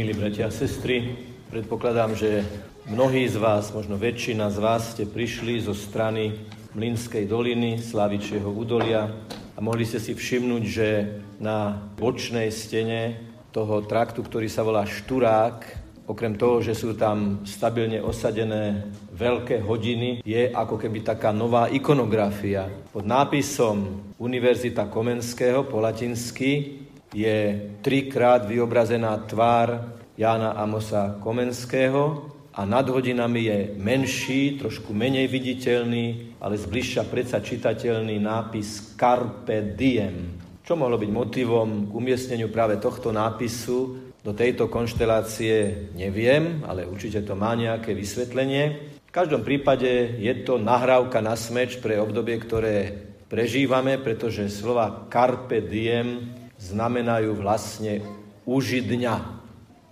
Milí bratia a sestry, predpokladám, že mnohí z vás, možno väčšina z vás ste prišli zo strany Mlinskej doliny, Slavičieho údolia a mohli ste si všimnúť, že na bočnej stene toho traktu, ktorý sa volá Šturák, okrem toho, že sú tam stabilne osadené veľké hodiny, je ako keby taká nová ikonografia. Pod nápisom Univerzita Komenského po latinsky je trikrát vyobrazená tvár Jána Amosa Komenského a nad hodinami je menší, trošku menej viditeľný, ale zbližša predsa čitateľný nápis Carpe Diem, čo mohlo byť motivom k umiestneniu práve tohto nápisu do tejto konštelácie, neviem, ale určite to má nejaké vysvetlenie. V každom prípade je to nahrávka na smeč pre obdobie, ktoré prežívame, pretože slova Carpe Diem znamenajú vlastne uži dňa.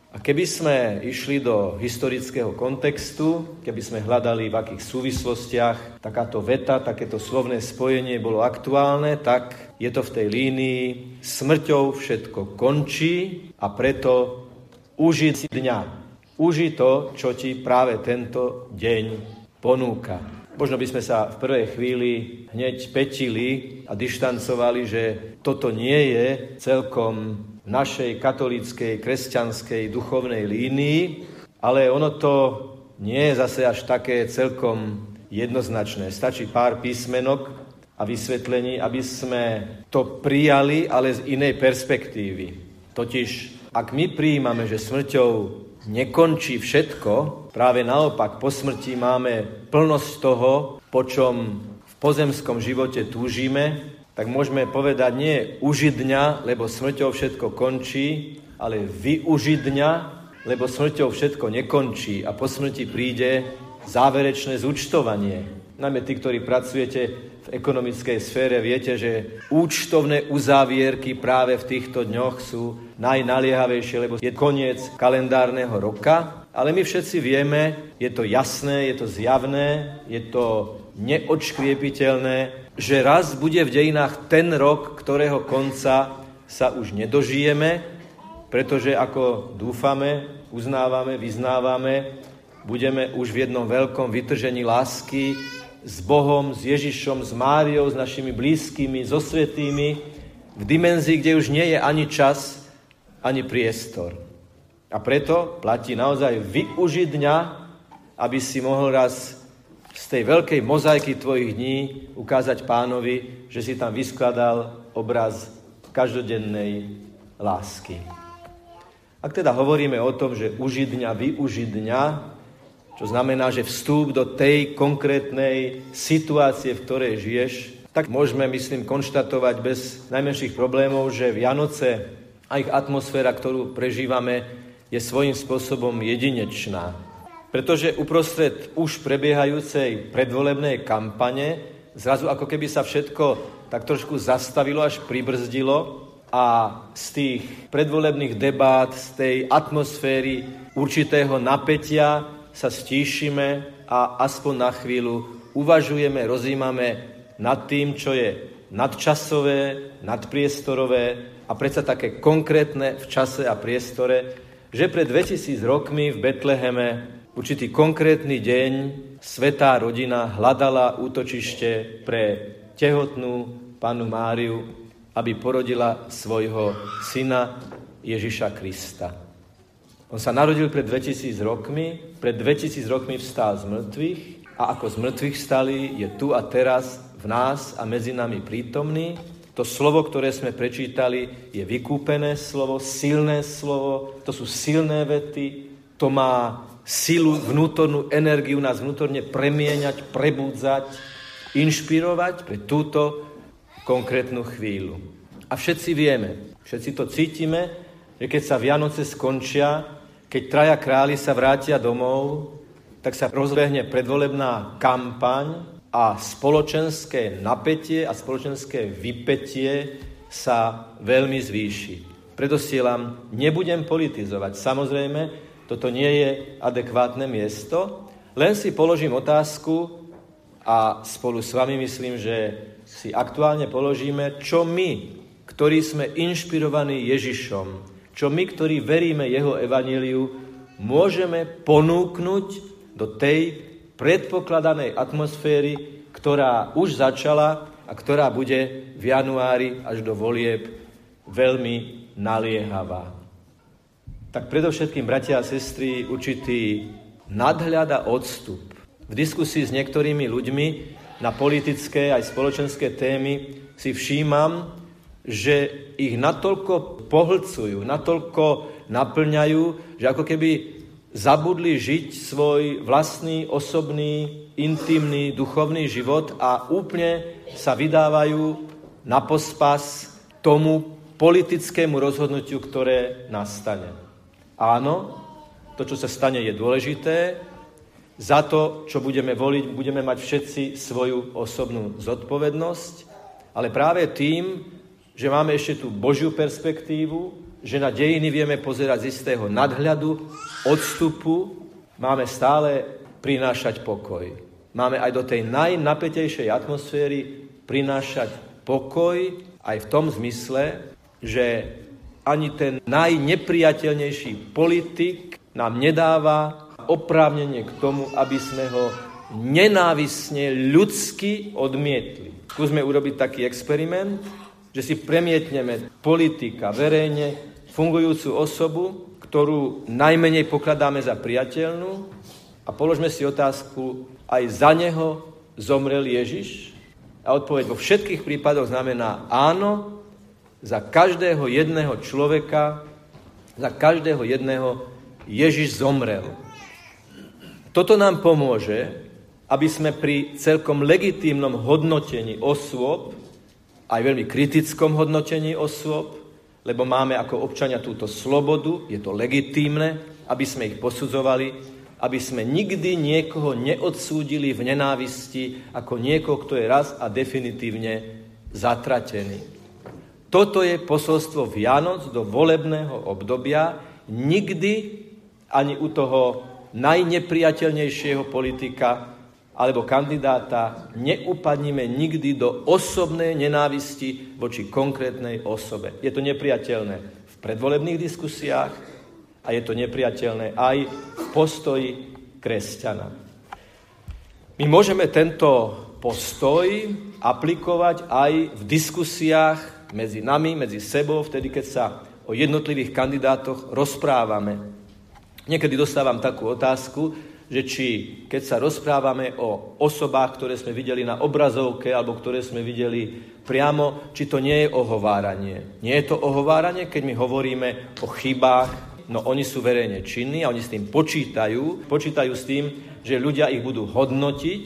A keby sme išli do historického kontextu, keby sme hľadali v akých súvislostiach takáto veta, takéto slovné spojenie bolo aktuálne, tak je to v tej línii smrťou všetko končí a preto užiť dňa. Uži to, čo ti práve tento deň ponúka. Možno by sme sa v prvej chvíli hneď petili a dištancovali, že toto nie je celkom v našej katolíckej, kresťanskej, duchovnej línii, ale ono to nie je zase až také celkom jednoznačné. Stačí pár písmenok a vysvetlení, aby sme to prijali, ale z inej perspektívy. Totiž, ak my prijímame, že smrťou nekončí všetko, práve naopak po smrti máme plnosť toho, po čom v pozemskom živote túžime, tak môžeme povedať nie užiť dňa, lebo smrťou všetko končí, ale využiť dňa, lebo smrťou všetko nekončí. A po smrti príde záverečné zúčtovanie. Najmä tí, ktorí pracujete v ekonomickej sfére, viete, že účtovné uzávierky práve v týchto dňoch sú najnaliehavejšie, lebo je koniec kalendárneho roka, ale my všetci vieme, je to jasné, je to zjavné, je to neodškriepiteľné, že raz bude v dejinách ten rok, ktorého konca sa už nedožijeme, pretože ako dúfame, uznávame, vyznávame, budeme už v jednom veľkom vytržení lásky s Bohom, s Ježišom, s Máriou, s našimi blízkymi, so svetými, v dimenzii, kde už nie je ani čas, ani priestor. A preto platí naozaj využiť dňa, aby si mohol raz z tej veľkej mozaiky tvojich dní ukázať pánovi, že si tam vyskladal obraz každodennej lásky. Ak teda hovoríme o tom, že užiť dňa, využiť dňa, čo znamená, že vstúp do tej konkrétnej situácie, v ktorej žiješ, tak môžeme, myslím, konštatovať bez najmenších problémov, že Vianoce a ich atmosféra, ktorú prežívame, je svojím spôsobom jedinečná. Pretože uprostred už prebiehajúcej predvolebnej kampane zrazu ako keby sa všetko tak trošku zastavilo až pribrzdilo a z tých predvolebných debát, z tej atmosféry určitého napätia sa stíšime a aspoň na chvíľu uvažujeme, rozímame nad tým, čo je nadčasové, nadpriestorové a predsa také konkrétne v čase a priestore, že pred 2000 rokmi v Betleheme určitý konkrétny deň svetá rodina hľadala útočište pre tehotnú panu Máriu, aby porodila svojho syna Ježiša Krista. On sa narodil pred 2000 rokmi, pred 2000 rokmi vstal z mŕtvych a ako z mŕtvych stali, je tu a teraz v nás a medzi nami prítomný. To slovo, ktoré sme prečítali, je vykúpené slovo, silné slovo, to sú silné vety, to má silu, vnútornú energiu nás vnútorne premieňať, prebudzať, inšpirovať pre túto konkrétnu chvíľu. A všetci vieme, všetci to cítime, že keď sa Vianoce skončia, keď traja králi sa vrátia domov, tak sa rozbehne predvolebná kampaň a spoločenské napätie a spoločenské vypetie sa veľmi zvýši. Predosielam, nebudem politizovať. Samozrejme, toto nie je adekvátne miesto, len si položím otázku a spolu s vami myslím, že si aktuálne položíme, čo my, ktorí sme inšpirovaní Ježišom, čo my, ktorí veríme jeho evaníliu, môžeme ponúknuť do tej predpokladanej atmosféry, ktorá už začala a ktorá bude v januári až do volieb veľmi naliehavá. Tak predovšetkým, bratia a sestry, určitý nadhľad a odstup. V diskusii s niektorými ľuďmi na politické aj spoločenské témy si všímam, že ich natoľko pohlcujú, natoľko naplňajú, že ako keby zabudli žiť svoj vlastný, osobný, intimný, duchovný život a úplne sa vydávajú na pospas tomu politickému rozhodnutiu, ktoré nastane. Áno, to, čo sa stane, je dôležité. Za to, čo budeme voliť, budeme mať všetci svoju osobnú zodpovednosť, ale práve tým, že máme ešte tú Božiu perspektívu, že na dejiny vieme pozerať z istého nadhľadu, odstupu, máme stále prinášať pokoj. Máme aj do tej najnapätejšej atmosféry prinášať pokoj aj v tom zmysle, že ani ten najnepriateľnejší politik nám nedáva oprávnenie k tomu, aby sme ho nenávisne ľudsky odmietli. Skúsme urobiť taký experiment, že si premietneme politika verejne fungujúcu osobu, ktorú najmenej pokladáme za priateľnú a položme si otázku, aj za neho zomrel Ježiš? A odpoveď vo všetkých prípadoch znamená áno, za každého jedného človeka, za každého jedného Ježiš zomrel. Toto nám pomôže, aby sme pri celkom legitímnom hodnotení osôb aj veľmi kritickom hodnotení osôb, lebo máme ako občania túto slobodu, je to legitímne, aby sme ich posudzovali, aby sme nikdy niekoho neodsúdili v nenávisti ako niekoho, kto je raz a definitívne zatratený. Toto je posolstvo Vianoc do volebného obdobia. Nikdy ani u toho najnepriateľnejšieho politika alebo kandidáta neupadnime nikdy do osobnej nenávisti voči konkrétnej osobe. Je to nepriateľné v predvolebných diskusiách a je to nepriateľné aj v postoji kresťana. My môžeme tento postoj aplikovať aj v diskusiách medzi nami, medzi sebou, vtedy, keď sa o jednotlivých kandidátoch rozprávame. Niekedy dostávam takú otázku, že či keď sa rozprávame o osobách, ktoré sme videli na obrazovke alebo ktoré sme videli priamo, či to nie je ohováranie. Nie je to ohováranie, keď my hovoríme o chybách, no oni sú verejne činní a oni s tým počítajú, počítajú s tým, že ľudia ich budú hodnotiť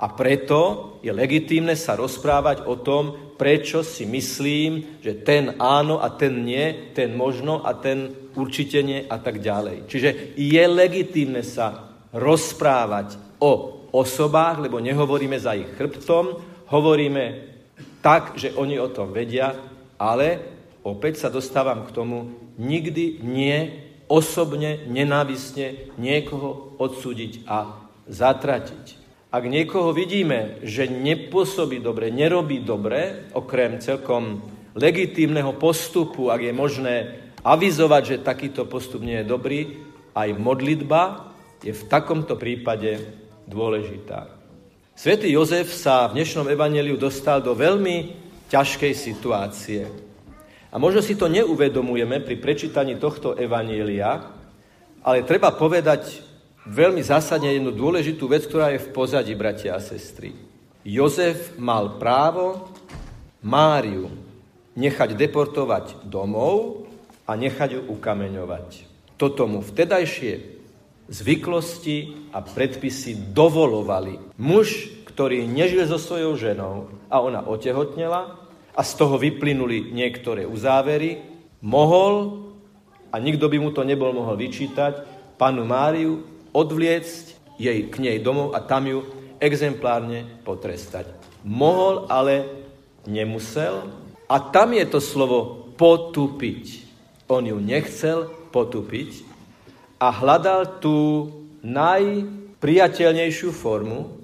a preto je legitímne sa rozprávať o tom, prečo si myslím, že ten áno a ten nie, ten možno a ten určite nie a tak ďalej. Čiže je legitímne sa rozprávať o osobách, lebo nehovoríme za ich chrbtom, hovoríme tak, že oni o tom vedia, ale opäť sa dostávam k tomu, nikdy nie osobne, nenávisne niekoho odsúdiť a zatratiť. Ak niekoho vidíme, že nepôsobí dobre, nerobí dobre, okrem celkom legitímneho postupu, ak je možné avizovať, že takýto postup nie je dobrý, aj modlitba je v takomto prípade dôležitá. Svetý Jozef sa v dnešnom evaneliu dostal do veľmi ťažkej situácie. A možno si to neuvedomujeme pri prečítaní tohto evanielia, ale treba povedať veľmi zásadne jednu dôležitú vec, ktorá je v pozadí, bratia a sestry. Jozef mal právo Máriu nechať deportovať domov a nechať ju ukameňovať. Toto mu vtedajšie zvyklosti a predpisy dovolovali. Muž, ktorý nežil so svojou ženou a ona otehotnela a z toho vyplynuli niektoré uzávery, mohol, a nikto by mu to nebol mohol vyčítať, panu Máriu odvliecť jej k nej domov a tam ju exemplárne potrestať. Mohol, ale nemusel. A tam je to slovo potupiť. On ju nechcel potupiť, a hľadal tú najpriateľnejšiu formu,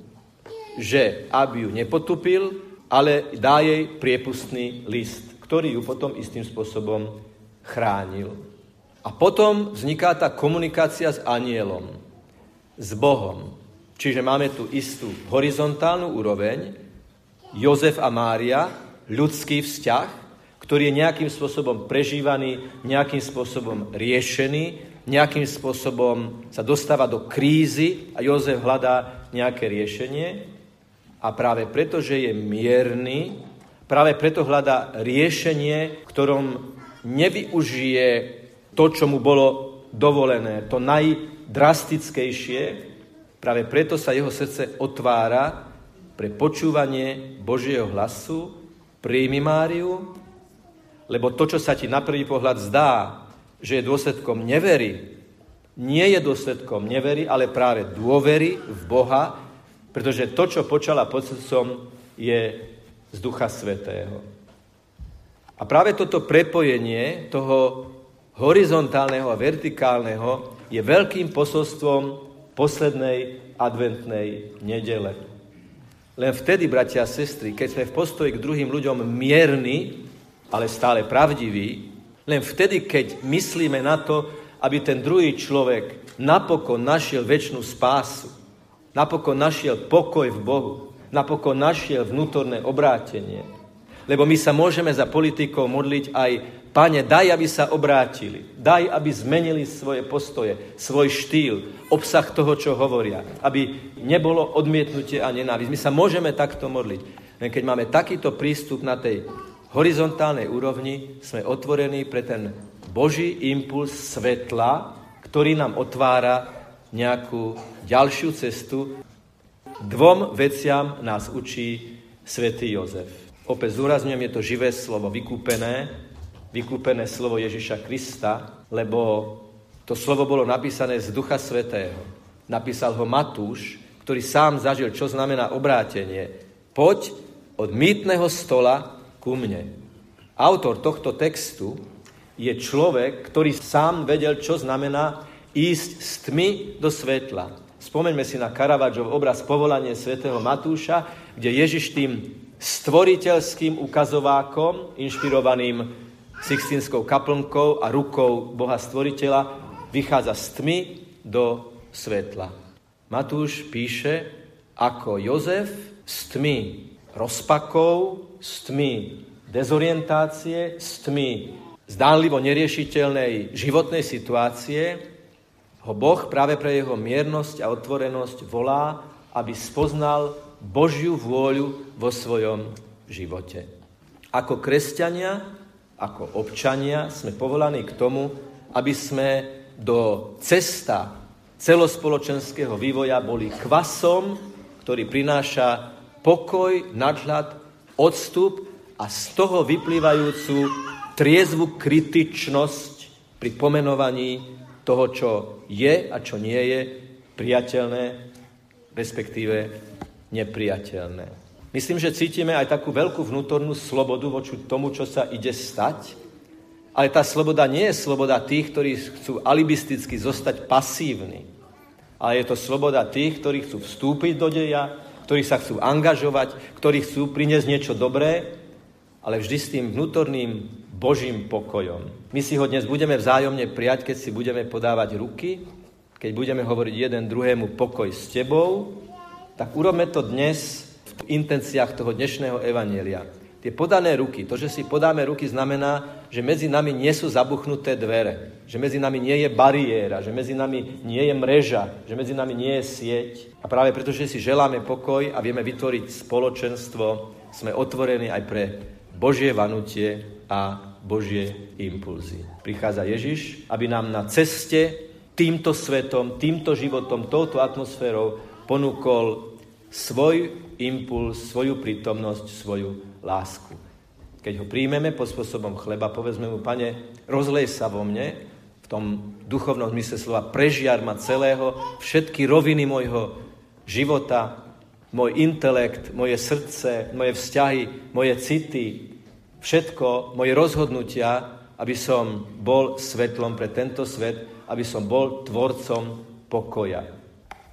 že aby ju nepotupil, ale dá jej priepustný list, ktorý ju potom istým spôsobom chránil. A potom vzniká tá komunikácia s anielom, s Bohom. Čiže máme tu istú horizontálnu úroveň, Jozef a Mária, ľudský vzťah, ktorý je nejakým spôsobom prežívaný, nejakým spôsobom riešený, nejakým spôsobom sa dostáva do krízy a Jozef hľadá nejaké riešenie. A práve preto, že je mierny, práve preto hľadá riešenie, ktorom nevyužije to, čo mu bolo dovolené, to najdrastickejšie. Práve preto sa jeho srdce otvára pre počúvanie Božieho hlasu, príjmi Máriu, lebo to, čo sa ti na prvý pohľad zdá, že je dôsledkom nevery, nie je dôsledkom nevery, ale práve dôvery v Boha, pretože to, čo počala pod srdcom, je z Ducha Svetého. A práve toto prepojenie toho horizontálneho a vertikálneho je veľkým posolstvom poslednej adventnej nedele. Len vtedy, bratia a sestry, keď sme v postoji k druhým ľuďom mierni, ale stále pravdivý, len vtedy, keď myslíme na to, aby ten druhý človek napokon našiel väčšinu spásu, napokon našiel pokoj v Bohu, napokon našiel vnútorné obrátenie. Lebo my sa môžeme za politikov modliť aj, pane, daj, aby sa obrátili, daj, aby zmenili svoje postoje, svoj štýl, obsah toho, čo hovoria, aby nebolo odmietnutie a nenávisť. My sa môžeme takto modliť. Len keď máme takýto prístup na tej horizontálnej úrovni sme otvorení pre ten Boží impuls svetla, ktorý nám otvára nejakú ďalšiu cestu. Dvom veciam nás učí svätý Jozef. Opäť zúrazňujem, je to živé slovo, vykúpené, vykúpené slovo Ježiša Krista, lebo to slovo bolo napísané z Ducha Svetého. Napísal ho Matúš, ktorý sám zažil, čo znamená obrátenie. Poď od mýtneho stola ku mne. Autor tohto textu je človek, ktorý sám vedel, čo znamená ísť z tmy do svetla. Spomeňme si na Caravaggio obraz Povolanie svätého Matúša, kde Ježiš tým stvoriteľským ukazovákom, inšpirovaným Sixtinskou kaplnkou a rukou Boha stvoriteľa, vychádza z tmy do svetla. Matúš píše, ako Jozef z tmy rozpakov, s tmy dezorientácie, s tmy zdánlivo neriešiteľnej životnej situácie, ho Boh práve pre jeho miernosť a otvorenosť volá, aby spoznal Božiu vôľu vo svojom živote. Ako kresťania, ako občania sme povolaní k tomu, aby sme do cesta celospoločenského vývoja boli kvasom, ktorý prináša pokoj, nadhľad, odstup a z toho vyplývajúcu triezvu kritičnosť pri pomenovaní toho, čo je a čo nie je priateľné, respektíve nepriateľné. Myslím, že cítime aj takú veľkú vnútornú slobodu voči tomu, čo sa ide stať, ale tá sloboda nie je sloboda tých, ktorí chcú alibisticky zostať pasívni, ale je to sloboda tých, ktorí chcú vstúpiť do deja, ktorí sa chcú angažovať, ktorí chcú priniesť niečo dobré, ale vždy s tým vnútorným Božím pokojom. My si ho dnes budeme vzájomne prijať, keď si budeme podávať ruky, keď budeme hovoriť jeden druhému pokoj s tebou, tak urobme to dnes v intenciách toho dnešného evanielia. Tie podané ruky, to, že si podáme ruky, znamená, že medzi nami nie sú zabuchnuté dvere, že medzi nami nie je bariéra, že medzi nami nie je mreža, že medzi nami nie je sieť. A práve preto, že si želáme pokoj a vieme vytvoriť spoločenstvo, sme otvorení aj pre Božie vanutie a Božie impulzy. Prichádza Ježiš, aby nám na ceste týmto svetom, týmto životom, touto atmosférou ponúkol svoj impuls, svoju prítomnosť, svoju lásku. Keď ho príjmeme pod spôsobom chleba, povedzme mu, pane, rozlej sa vo mne, v tom duchovnom zmysle slova, prežiar ma celého, všetky roviny môjho života, môj intelekt, moje srdce, moje vzťahy, moje city, všetko, moje rozhodnutia, aby som bol svetlom pre tento svet, aby som bol tvorcom pokoja.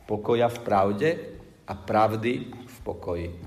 Pokoja v pravde a pravdy v pokoji.